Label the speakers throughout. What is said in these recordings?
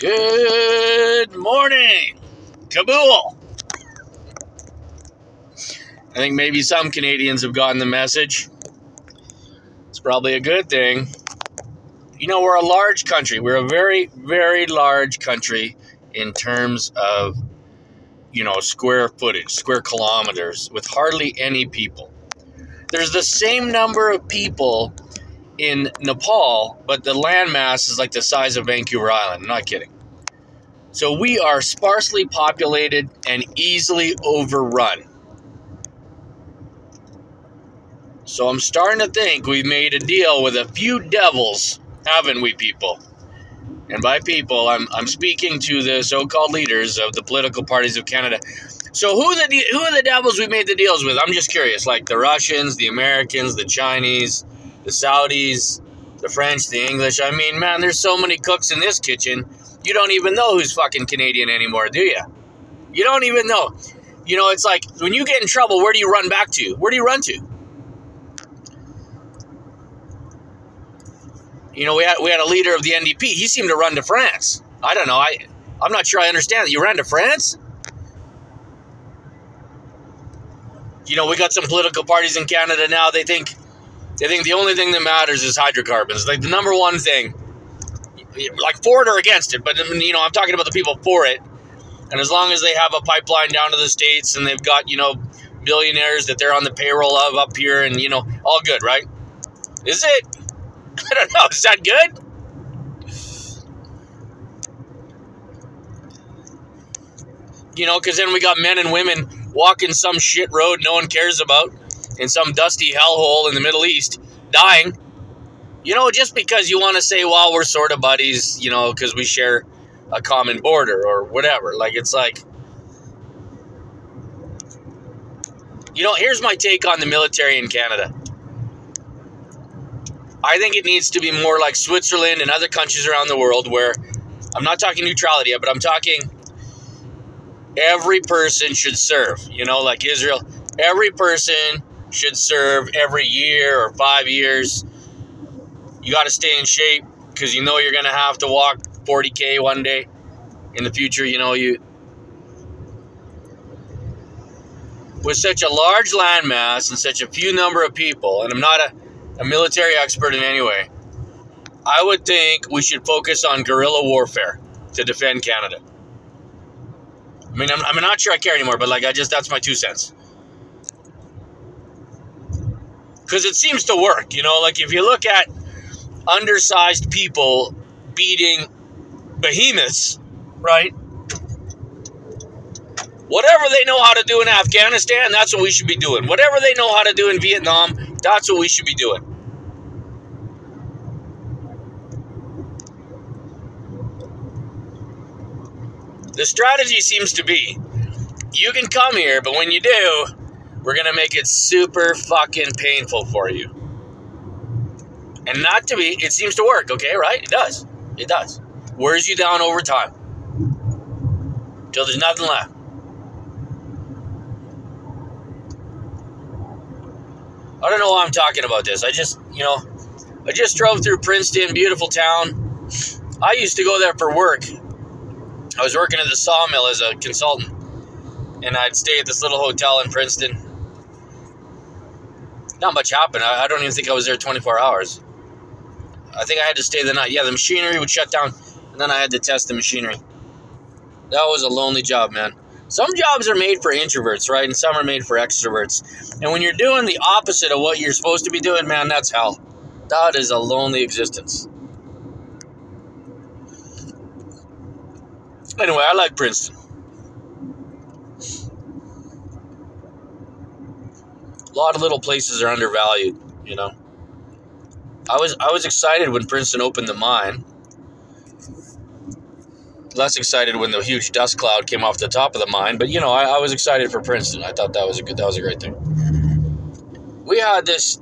Speaker 1: Good morning, Kabul. I think maybe some Canadians have gotten the message. It's probably a good thing. You know, we're a large country. We're a very, very large country in terms of, you know, square footage, square kilometers, with hardly any people. There's the same number of people in Nepal, but the landmass is like the size of Vancouver Island. I'm not kidding. So we are sparsely populated and easily overrun. So I'm starting to think we've made a deal with a few devils, haven't we, people? And by people, I'm, I'm speaking to the so-called leaders of the political parties of Canada. So who the who are the devils we made the deals with? I'm just curious. Like the Russians, the Americans, the Chinese, the Saudis, the French, the English. I mean, man, there's so many cooks in this kitchen. You don't even know who's fucking Canadian anymore, do you? You don't even know. You know, it's like when you get in trouble, where do you run back to? Where do you run to? You know, we had we had a leader of the NDP. He seemed to run to France. I don't know. I I'm not sure I understand. that. You ran to France? You know, we got some political parties in Canada now. They think they think the only thing that matters is hydrocarbons. Like the number one thing. Like for it or against it, but you know, I'm talking about the people for it. And as long as they have a pipeline down to the states and they've got, you know, billionaires that they're on the payroll of up here and, you know, all good, right? Is it? I don't know. Is that good? You know, because then we got men and women walking some shit road no one cares about in some dusty hellhole in the Middle East, dying. You know, just because you want to say, well, we're sort of buddies, you know, because we share a common border or whatever. Like, it's like, you know, here's my take on the military in Canada. I think it needs to be more like Switzerland and other countries around the world where I'm not talking neutrality, but I'm talking every person should serve. You know, like Israel, every person should serve every year or five years. You got to stay in shape because you know you're going to have to walk 40K one day in the future. You know, you. With such a large landmass and such a few number of people, and I'm not a a military expert in any way, I would think we should focus on guerrilla warfare to defend Canada. I mean, I'm, I'm not sure I care anymore, but like, I just, that's my two cents. Because it seems to work, you know, like if you look at undersized people beating behemoths, right? Whatever they know how to do in Afghanistan, that's what we should be doing. Whatever they know how to do in Vietnam, that's what we should be doing. The strategy seems to be you can come here, but when you do, we're going to make it super fucking painful for you. And not to be, it seems to work, okay, right? It does. It does. Wears you down over time. Till there's nothing left. I don't know why I'm talking about this. I just, you know, I just drove through Princeton, beautiful town. I used to go there for work. I was working at the sawmill as a consultant, and I'd stay at this little hotel in Princeton. Not much happened. I, I don't even think I was there 24 hours. I think I had to stay the night. Yeah, the machinery would shut down, and then I had to test the machinery. That was a lonely job, man. Some jobs are made for introverts, right? And some are made for extroverts. And when you're doing the opposite of what you're supposed to be doing, man, that's hell. That is a lonely existence. Anyway, I like Princeton. A lot of little places are undervalued, you know. I was I was excited when Princeton opened the mine less excited when the huge dust cloud came off the top of the mine, but you know, I, I was excited for Princeton. I thought that was a good, that was a great thing. We had this,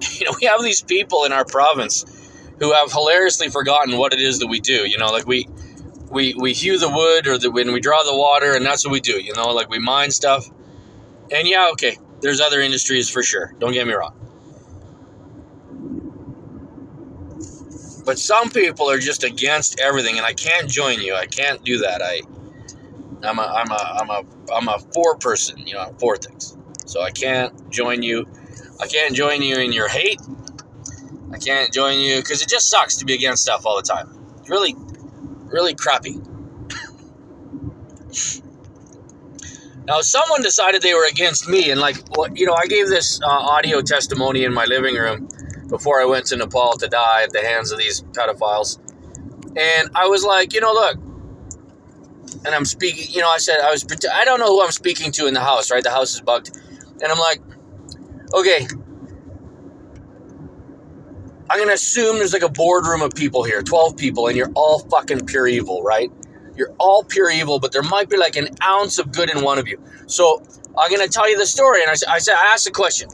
Speaker 1: you know, we have these people in our province who have hilariously forgotten what it is that we do. You know, like we, we we hew the wood or the, when we draw the water, and that's what we do. You know, like we mine stuff. And yeah, okay, there's other industries for sure. Don't get me wrong. But some people are just against everything, and I can't join you. I can't do that. I, I'm a, I'm a, I'm a, I'm a four person. You know, four things. So I can't join you. I can't join you in your hate. I can't join you because it just sucks to be against stuff all the time. It's really really crappy. Now, someone decided they were against me, and like, you know, I gave this uh, audio testimony in my living room before I went to Nepal to die at the hands of these pedophiles. And I was like, you know, look, and I'm speaking, you know, I said, I was, I don't know who I'm speaking to in the house, right? The house is bugged. And I'm like, okay, I'm going to assume there's like a boardroom of people here, 12 people, and you're all fucking pure evil, right? You're all pure evil, but there might be like an ounce of good in one of you. So I'm going to tell you the story. And I, I said, I asked a question.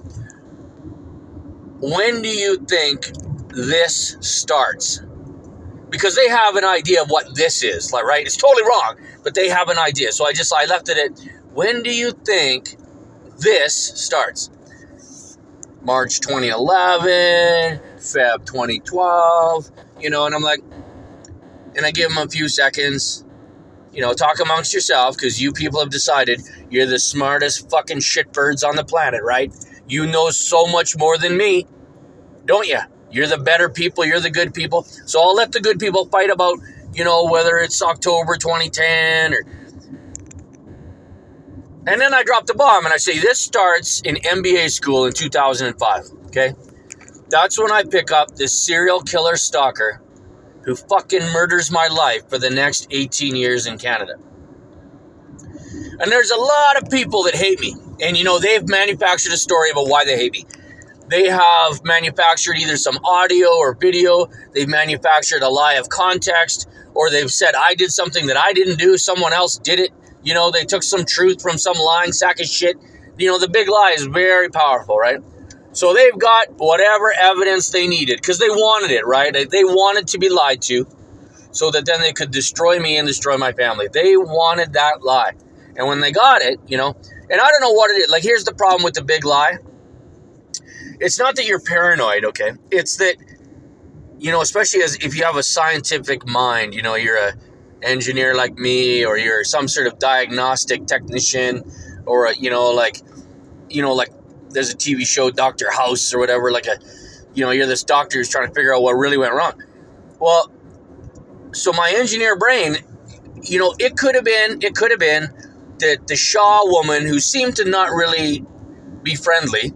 Speaker 1: When do you think this starts? Because they have an idea of what this is, like right? It's totally wrong, but they have an idea. So I just I left it at when do you think this starts? March 2011, Feb 2012, you know, and I'm like, and I give them a few seconds, you know, talk amongst yourself because you people have decided you're the smartest fucking shitbirds on the planet, right? You know so much more than me, don't you? You're the better people, you're the good people. So I'll let the good people fight about, you know, whether it's October 2010 or. And then I drop the bomb and I say, this starts in MBA school in 2005, okay? That's when I pick up this serial killer stalker who fucking murders my life for the next 18 years in Canada. And there's a lot of people that hate me. And you know, they've manufactured a story about why they hate me. They have manufactured either some audio or video, they've manufactured a lie of context, or they've said, I did something that I didn't do, someone else did it. You know, they took some truth from some lying sack of shit. You know, the big lie is very powerful, right? So they've got whatever evidence they needed because they wanted it, right? They wanted to be lied to so that then they could destroy me and destroy my family. They wanted that lie. And when they got it, you know, and I don't know what it is. Like, here's the problem with the big lie it's not that you're paranoid, okay? It's that, you know, especially as if you have a scientific mind, you know, you're a engineer like me or you're some sort of diagnostic technician or, a, you know, like, you know, like there's a TV show, Doctor House or whatever, like a, you know, you're this doctor who's trying to figure out what really went wrong. Well, so my engineer brain, you know, it could have been, it could have been that the Shaw woman who seemed to not really be friendly.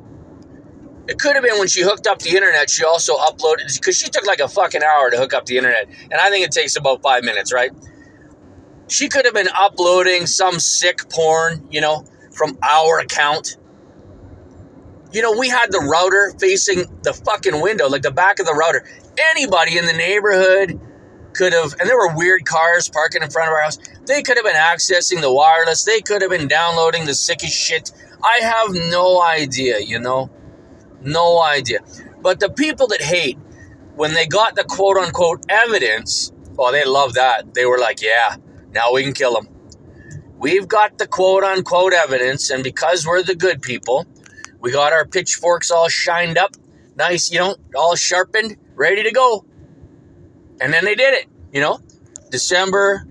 Speaker 1: It could have been when she hooked up the internet, she also uploaded, because she took like a fucking hour to hook up the internet. And I think it takes about five minutes, right? She could have been uploading some sick porn, you know, from our account you know, we had the router facing the fucking window, like the back of the router. Anybody in the neighborhood could have, and there were weird cars parking in front of our house. They could have been accessing the wireless. They could have been downloading the sickest shit. I have no idea, you know? No idea. But the people that hate, when they got the quote unquote evidence, oh, they love that. They were like, yeah, now we can kill them. We've got the quote unquote evidence, and because we're the good people, we got our pitchforks all shined up, nice, you know, all sharpened, ready to go. And then they did it, you know. December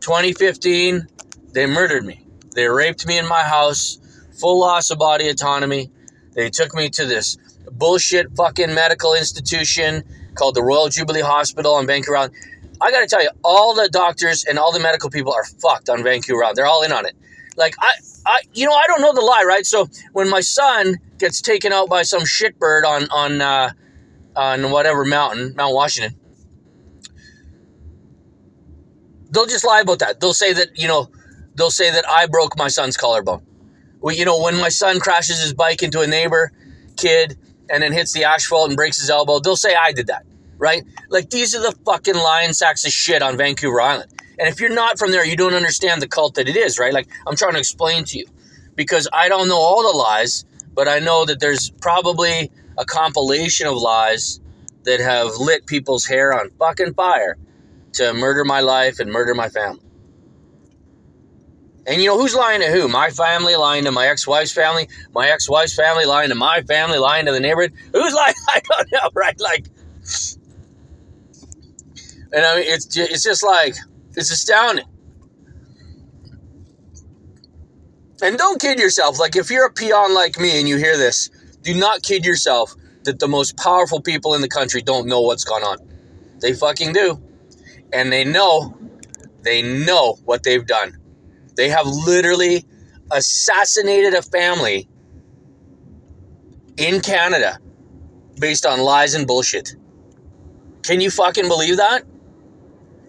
Speaker 1: 2015, they murdered me. They raped me in my house, full loss of body autonomy. They took me to this bullshit fucking medical institution called the Royal Jubilee Hospital on Vancouver Island. I gotta tell you, all the doctors and all the medical people are fucked on Vancouver Island. They're all in on it. Like I, I, you know, I don't know the lie, right? So when my son gets taken out by some shitbird on on uh, on whatever mountain, Mount Washington, they'll just lie about that. They'll say that you know, they'll say that I broke my son's collarbone. Well, you know, when my son crashes his bike into a neighbor kid and then hits the asphalt and breaks his elbow, they'll say I did that, right? Like these are the fucking lion sacks of shit on Vancouver Island. And if you're not from there, you don't understand the cult that it is, right? Like I'm trying to explain to you because I don't know all the lies, but I know that there's probably a compilation of lies that have lit people's hair on fucking fire to murder my life and murder my family. And you know who's lying to who? My family lying to my ex-wife's family, my ex-wife's family lying to my family, lying to the neighborhood. Who's lying? I don't know, right? Like And I mean, it's it's just like it's astounding. And don't kid yourself. Like if you're a peon like me and you hear this, do not kid yourself that the most powerful people in the country don't know what's going on. They fucking do. And they know, they know what they've done. They have literally assassinated a family in Canada based on lies and bullshit. Can you fucking believe that?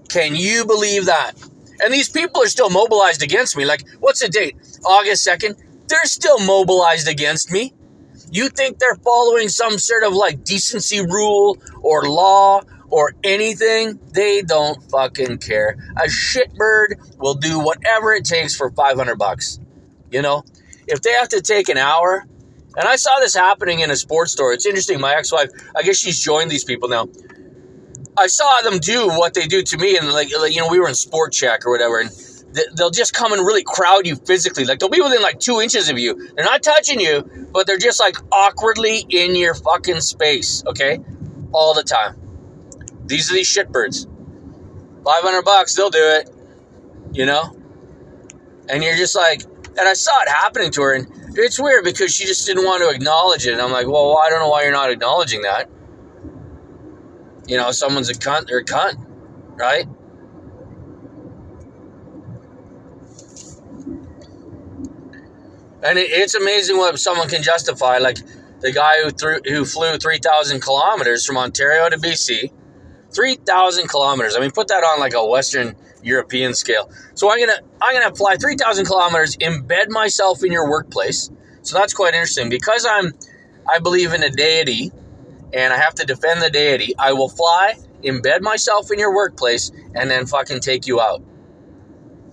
Speaker 1: Can you believe that? And these people are still mobilized against me. Like, what's the date? August 2nd? They're still mobilized against me. You think they're following some sort of like decency rule or law or anything? They don't fucking care. A shitbird will do whatever it takes for 500 bucks. You know? If they have to take an hour, and I saw this happening in a sports store. It's interesting. My ex wife, I guess she's joined these people now. I saw them do what they do to me, and like, you know, we were in Sport Chek or whatever, and they'll just come and really crowd you physically. Like they'll be within like two inches of you. They're not touching you, but they're just like awkwardly in your fucking space. Okay, all the time. These are these shitbirds. Five hundred bucks, they'll do it. You know, and you're just like, and I saw it happening to her, and it's weird because she just didn't want to acknowledge it. And I'm like, well, I don't know why you're not acknowledging that. You know, someone's a cunt, they're a cunt, right? And it, it's amazing what someone can justify. Like the guy who threw, who flew 3,000 kilometers from Ontario to BC. 3,000 kilometers. I mean, put that on like a Western European scale. So I'm gonna I'm gonna fly 3,000 kilometers, embed myself in your workplace. So that's quite interesting because I'm I believe in a deity, and I have to defend the deity. I will fly, embed myself in your workplace, and then fucking take you out.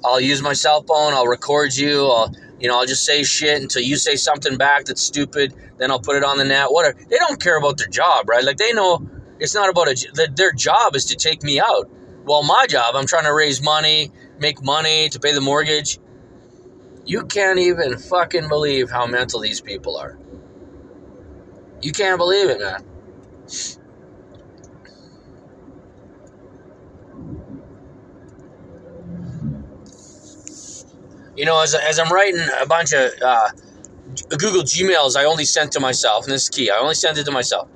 Speaker 1: I'll use my cell phone. I'll record you. I'll you know, I'll just say shit until you say something back that's stupid. Then I'll put it on the net. Whatever. They don't care about their job, right? Like they know it's not about a. Their job is to take me out. Well, my job, I'm trying to raise money, make money to pay the mortgage. You can't even fucking believe how mental these people are. You can't believe it, man. You know, as, as I'm writing a bunch of uh, Google Gmails, I only sent to myself, and this is key. I only sent it to myself.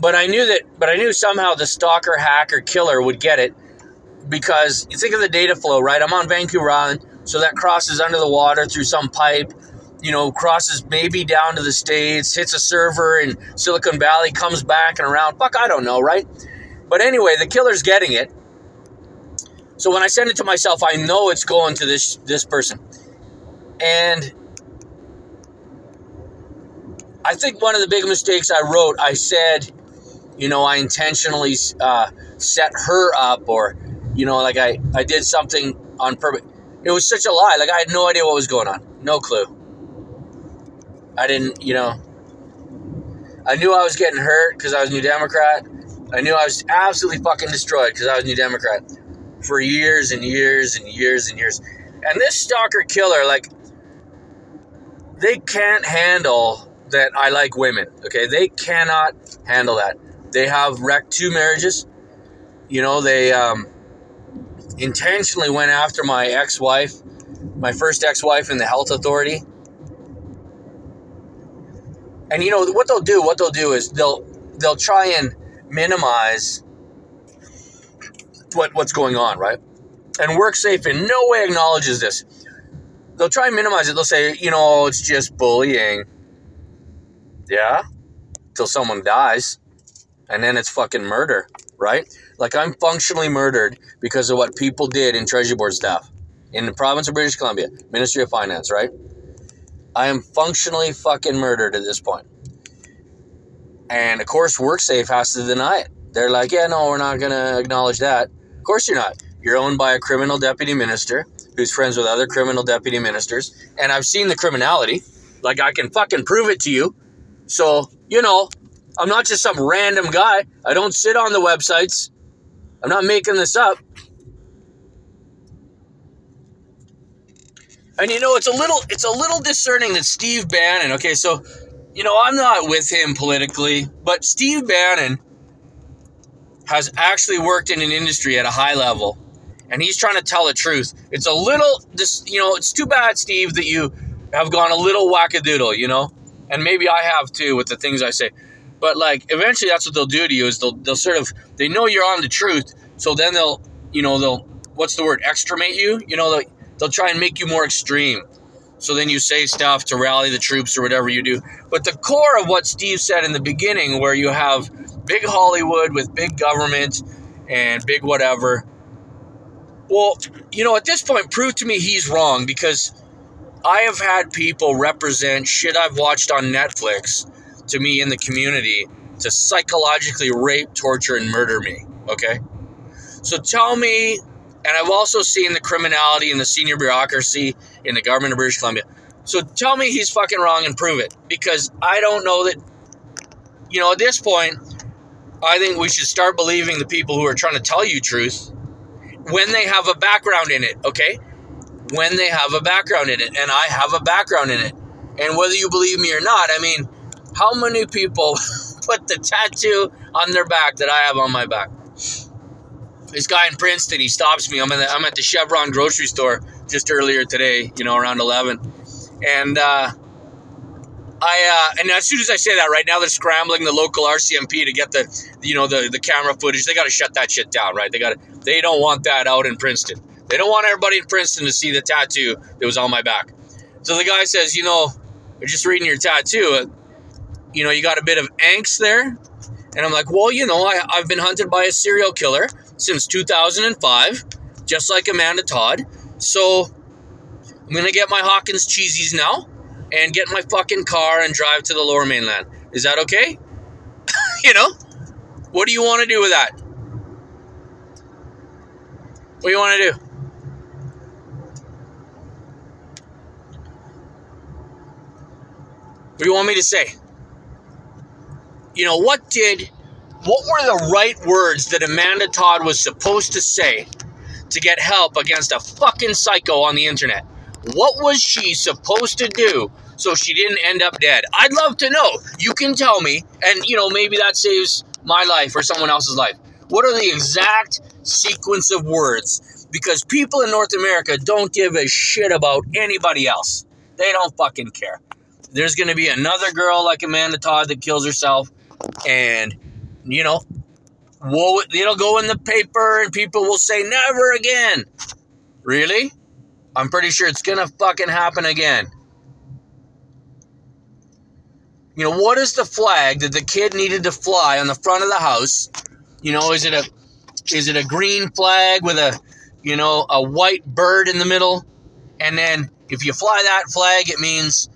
Speaker 1: But I knew that, but I knew somehow the stalker, hacker, killer would get it because you think of the data flow, right? I'm on Vancouver Island, so that crosses under the water through some pipe, you know, crosses maybe down to the States, hits a server in Silicon Valley, comes back and around. Fuck, I don't know, right? But anyway, the killer's getting it. So when I send it to myself, I know it's going to this this person. And I think one of the big mistakes I wrote, I said, you know, I intentionally uh, set her up, or you know, like I I did something on purpose. It was such a lie. Like I had no idea what was going on, no clue. I didn't, you know. I knew I was getting hurt because I was New Democrat. I knew I was absolutely fucking destroyed because I was New Democrat for years and years and years and years. And this stalker killer, like, they can't handle that I like women. Okay, they cannot handle that. They have wrecked two marriages. You know, they um, intentionally went after my ex-wife, my first ex-wife in the health authority. And you know what they'll do? What they'll do is they'll they'll try and minimize what what's going on, right? And WorkSafe in no way acknowledges this. They'll try and minimize it. They'll say, you know, oh, it's just bullying. Yeah, till someone dies, and then it's fucking murder, right? Like I'm functionally murdered because of what people did in Treasury Board staff in the province of British Columbia, Ministry of Finance, right? I am functionally fucking murdered at this point. And of course, WorkSafe has to deny it. They're like, yeah, no, we're not going to acknowledge that Of course you're not. You're owned by a criminal deputy minister who's friends with other criminal deputy ministers. And I've seen the criminality. Like, I can fucking prove it to you. So, you know, I'm not just some random guy. I don't sit on the websites. I'm not making this up. And you know, it's a little it's a little discerning that Steve Bannon, okay, so you know, I'm not with him politically, but Steve Bannon has actually worked in an industry at a high level and he's trying to tell the truth. It's a little this you know, it's too bad, Steve, that you have gone a little wackadoodle, you know? And maybe I have too with the things I say. But like eventually that's what they'll do to you is they'll they'll sort of they know you're on the truth, so then they'll you know, they'll what's the word, extremate you? You know, they'll, they'll try and make you more extreme. So then you say stuff to rally the troops or whatever you do. But the core of what Steve said in the beginning, where you have big Hollywood with big government and big whatever, well, you know, at this point, prove to me he's wrong because I have had people represent shit I've watched on Netflix to me in the community to psychologically rape, torture, and murder me. Okay? So tell me, and I've also seen the criminality in the senior bureaucracy in the government of British Columbia. So tell me he's fucking wrong and prove it because I don't know that, you know, at this point, I think we should start believing the people who are trying to tell you truth when they have a background in it, okay? When they have a background in it, and I have a background in it. And whether you believe me or not, I mean, how many people put the tattoo on their back that I have on my back? This guy in Princeton, he stops me. I'm, the, I'm at the Chevron grocery store just earlier today, you know, around 11. And, uh, I uh, and as soon as I say that, right now they're scrambling the local RCMP to get the you know the the camera footage. They got to shut that shit down, right? They got they don't want that out in Princeton. They don't want everybody in Princeton to see the tattoo that was on my back. So the guy says, you know, just reading your tattoo, you know, you got a bit of angst there. And I'm like, well, you know, I, I've been hunted by a serial killer since 2005, just like Amanda Todd. So I'm gonna get my Hawkins cheesies now and get my fucking car and drive to the lower mainland. Is that okay? you know? What do you want to do with that? What do you want to do? What do you want me to say? You know, what did, what were the right words that Amanda Todd was supposed to say to get help against a fucking psycho on the internet? What was she supposed to do so she didn't end up dead? I'd love to know. You can tell me, and you know, maybe that saves my life or someone else's life. What are the exact sequence of words? Because people in North America don't give a shit about anybody else. They don't fucking care. There's going to be another girl like Amanda Todd that kills herself, and you know, we'll, it'll go in the paper, and people will say never again. Really? I'm pretty sure it's gonna fucking happen again. You know, what is the flag that the kid needed to fly on the front of the house? You know, is it a is it a green flag with a you know a white bird in the middle? And then if you fly that flag, it means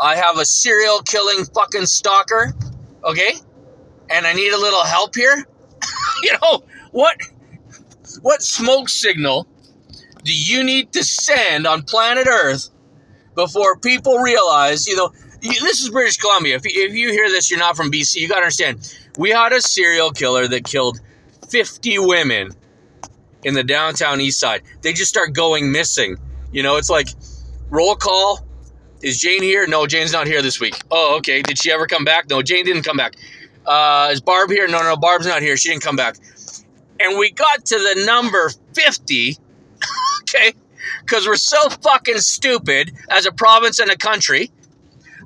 Speaker 1: I have a serial killing fucking stalker, okay? And I need a little help here. you know, what what smoke signal do you need to send on planet Earth before people realize, you know, this is British Columbia. If you, if you hear this, you're not from BC, you got to understand. We had a serial killer that killed 50 women in the downtown east side. They just start going missing. You know, it's like roll call. Is Jane here? No, Jane's not here this week. Oh, okay. Did she ever come back? No, Jane didn't come back. Uh, is Barb here? No, no, Barb's not here. She didn't come back. And we got to the number 50 okay? Because we're so fucking stupid as a province and a country.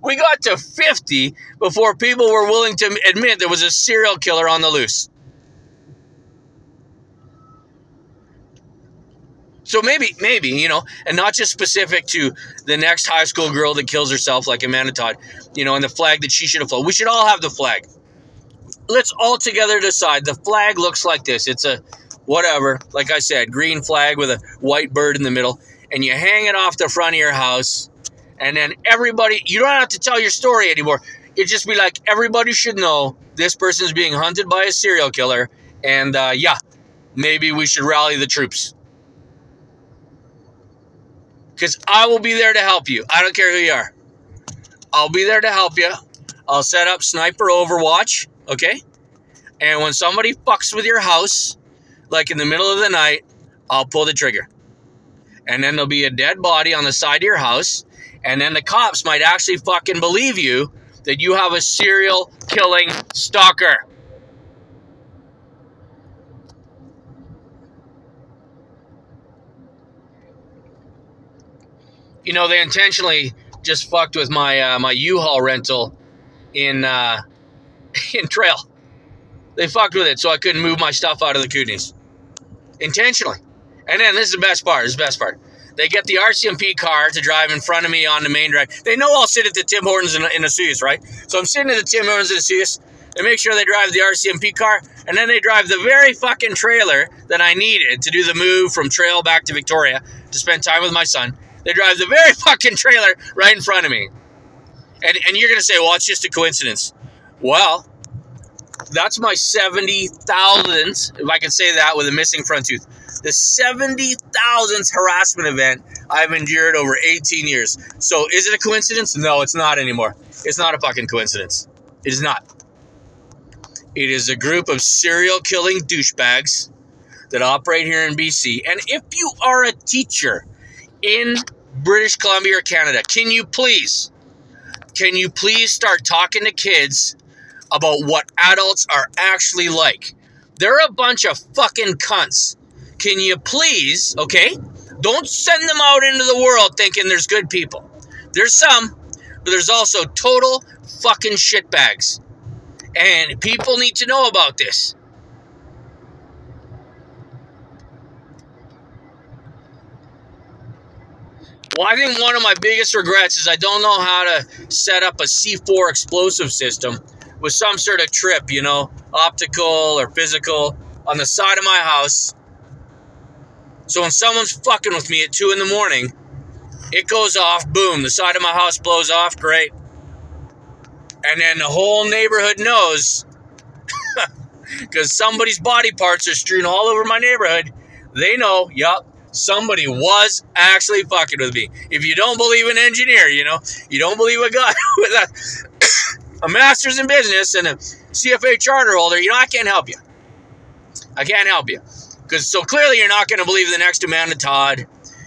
Speaker 1: We got to 50 before people were willing to admit there was a serial killer on the loose. So maybe, maybe, you know, and not just specific to the next high school girl that kills herself like Amanda Todd, you know, and the flag that she should have flown. We should all have the flag. Let's all together decide the flag looks like this. It's a whatever. Like I said, green flag with a white bird in the middle, and you hang it off the front of your house, and then everybody, you don't have to tell your story anymore. It just be like everybody should know this person is being hunted by a serial killer, and uh, yeah, maybe we should rally the troops. Because I will be there to help you. I don't care who you are. I'll be there to help you. I'll set up sniper overwatch, okay? And when somebody fucks with your house, like in the middle of the night, I'll pull the trigger. And then there'll be a dead body on the side of your house. And then the cops might actually fucking believe you that you have a serial killing stalker. You know, they intentionally just fucked with my uh, my U-Haul rental in uh, in Trail. They fucked with it so I couldn't move my stuff out of the Kootenays. Intentionally. And then this is the best part. This is the best part. They get the RCMP car to drive in front of me on the main drag. They know I'll sit at the Tim Hortons in, in Osoyoos, right? So I'm sitting at the Tim Hortons in Osoyoos. They make sure they drive the RCMP car, and then they drive the very fucking trailer that I needed to do the move from Trail back to Victoria to spend time with my son. They drive the very fucking trailer right in front of me. And, and you're going to say, well, it's just a coincidence. Well, that's my 70,000th, if I can say that with a missing front tooth. The 70,000th harassment event I've endured over 18 years. So is it a coincidence? No, it's not anymore. It's not a fucking coincidence. It is not. It is a group of serial killing douchebags that operate here in BC. And if you are a teacher in British Columbia or Canada, can you please, can you please start talking to kids about what adults are actually like? They're a bunch of fucking cunts. Can you please, okay? Don't send them out into the world thinking there's good people. There's some, but there's also total fucking shitbags. And people need to know about this. Well, I think one of my biggest regrets is I don't know how to set up a C4 explosive system with some sort of trip, you know, optical or physical on the side of my house. So when someone's fucking with me at 2 in the morning, it goes off, boom, the side of my house blows off, great. And then the whole neighborhood knows because somebody's body parts are strewn all over my neighborhood. They know, yup, somebody was actually fucking with me. If you don't believe an engineer, you know, you don't believe a guy with a, a master's in business and a CFA charter holder, you know, I can't help you. I can't help you. Because so clearly you're not going to believe the next Amanda Todd.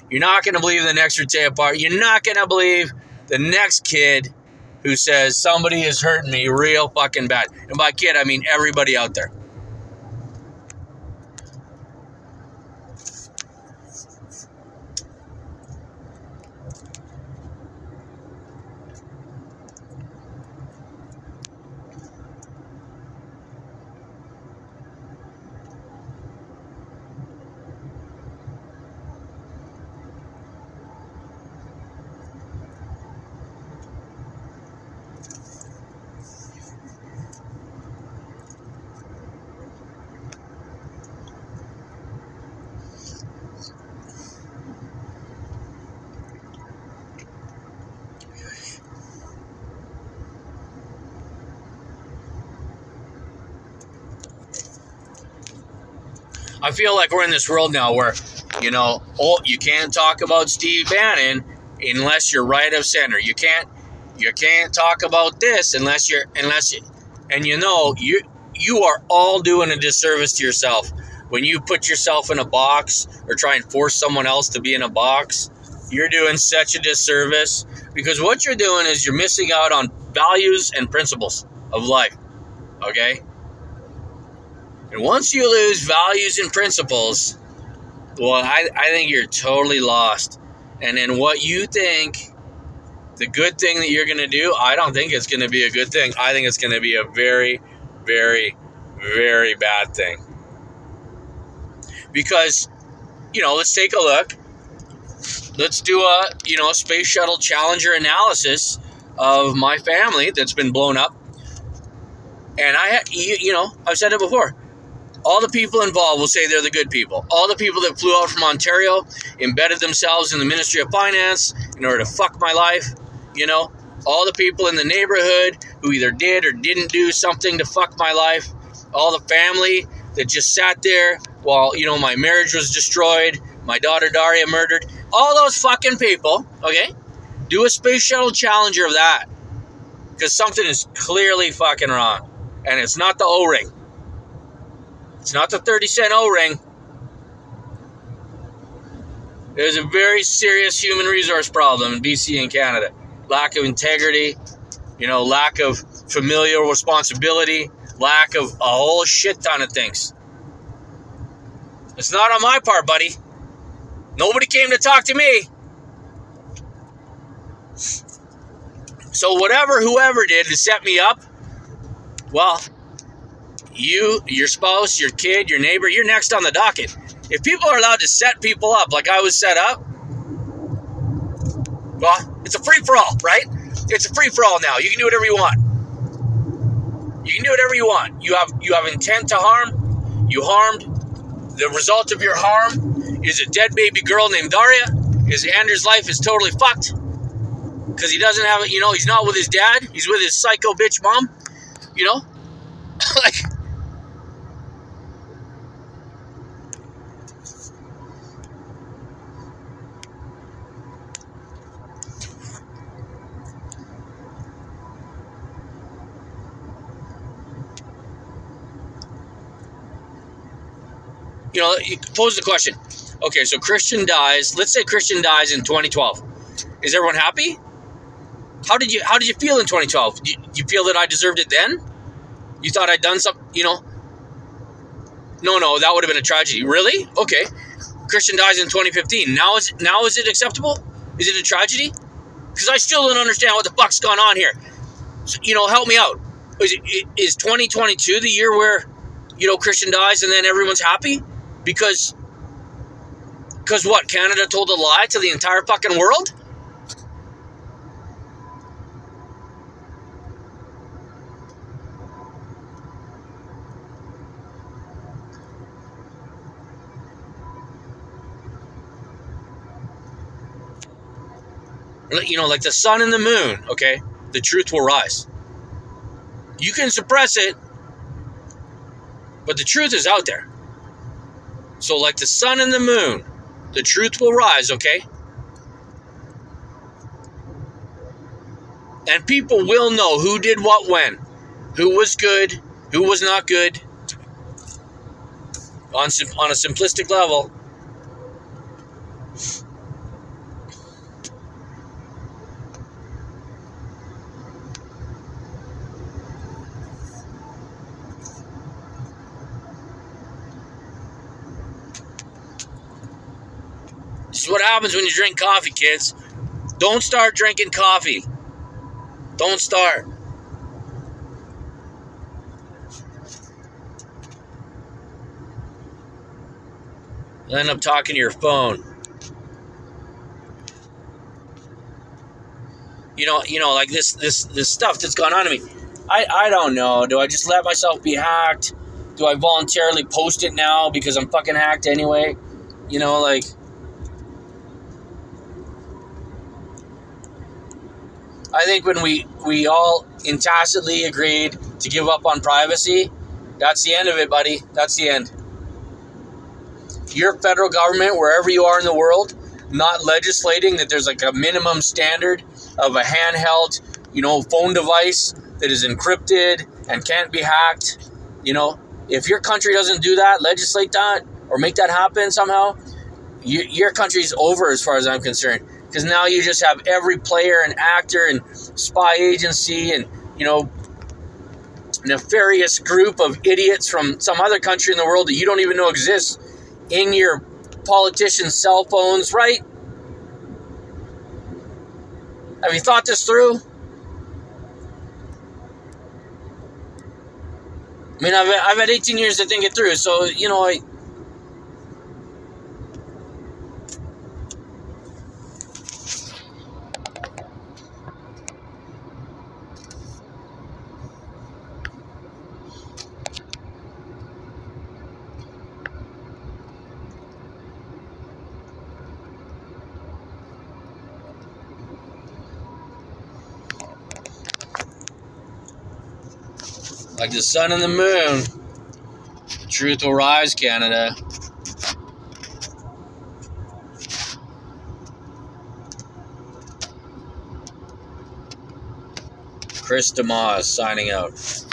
Speaker 1: You're not going to believe the next Rehtaeh Parsons. You're not going to believe the next kid who says somebody is hurting me real fucking bad. And by kid, I mean everybody out there. I feel like we're in this world now where, you know, oh, you can't talk about Steve Bannon unless you're right of center. You can't you can't talk about this unless you're unless you and you know you you are all doing a disservice to yourself when you put yourself in a box or try and force someone else to be in a box. You're doing such a disservice because what you're doing is you're missing out on values and principles of life. Okay? And once you lose values and principles, well, I, I think you're totally lost. And then what you think, the good thing that you're going to do, I don't think it's going to be a good thing. I think it's going to be a very, very, very bad thing. Because, you know, let's take a look. Let's do a, you know, space shuttle Challenger analysis of my family that's been blown up. And I, you, you know, I've said it before. All the people involved will say they're the good people. All the people that flew out from Ontario, embedded themselves in the Ministry of Finance in order to fuck my life, you know, all the people in the neighborhood who either did or didn't do something to fuck my life, all the family that just sat there while, you know, my marriage was destroyed, my daughter Daria murdered, all those fucking people, okay? Do a space shuttle challenger of that. Because something is clearly fucking wrong. And it's not the O ring. It's not the 30 cent O ring. There's a very serious human resource problem in BC and Canada. Lack of integrity, you know, lack of familial responsibility, lack of a whole shit ton of things. It's not on my part, buddy. Nobody came to talk to me. So whatever whoever did to set me up, well, you, your spouse, your kid, your neighbor, you're next on the docket. If people are allowed to set people up like I was set up, well, it's a free for all, right? It's a free for all now. You can do whatever you want. You can do whatever you want. You have you have intent to harm. You harmed. The result of your harm is a dead baby girl named Daria. Is Andrew's life is totally fucked because he doesn't have it. You know, he's not with his dad. He's with his psycho bitch mom. You know, like you know, you pose the question. Okay, so Christian dies. Let's say Christian dies in 2012. Is everyone happy? How did you How did you feel in 2012? You, you feel that I deserved it then? You thought I'd done something? You know? No, no, that would have been a tragedy. Really? Okay. Christian dies in 2015. Now is now is it acceptable? Is it a tragedy? Because I still don't understand what the fuck's gone on here. So, you know, help me out. Is, it, is 2022 the year where you know Christian dies and then everyone's happy? Because, because what? Canada told a lie to the entire fucking world? You know, like the sun and the moon, okay? The truth will rise. You can suppress it, but the truth is out there. So, like the sun and the moon, the truth will rise, okay? And people will know who did what when, who was good, who was not good, on, on a simplistic level. Happens when you drink coffee, kids. Don't start drinking coffee. Don't start. You end up talking to your phone. You know, you know, like this this this stuff that's gone on to me. I, I don't know. Do I just let myself be hacked? Do I voluntarily post it now because I'm fucking hacked anyway? You know, like I think when we we all tacitly agreed to give up on privacy, that's the end of it, buddy. That's the end. Your federal government, wherever you are in the world, not legislating that there's like a minimum standard of a handheld, you know, phone device that is encrypted and can't be hacked. You know, if your country doesn't do that, legislate that, or make that happen somehow, you, your country's over as far as I'm concerned because now you just have every player and actor and spy agency and you know nefarious group of idiots from some other country in the world that you don't even know exists in your politicians' cell phones, right? Have you thought this through? I mean, I've, I've had 18 years to think it through, so, you know, I, like the sun and the moon. Truth will rise, Canada. Chris DeMoss signing out.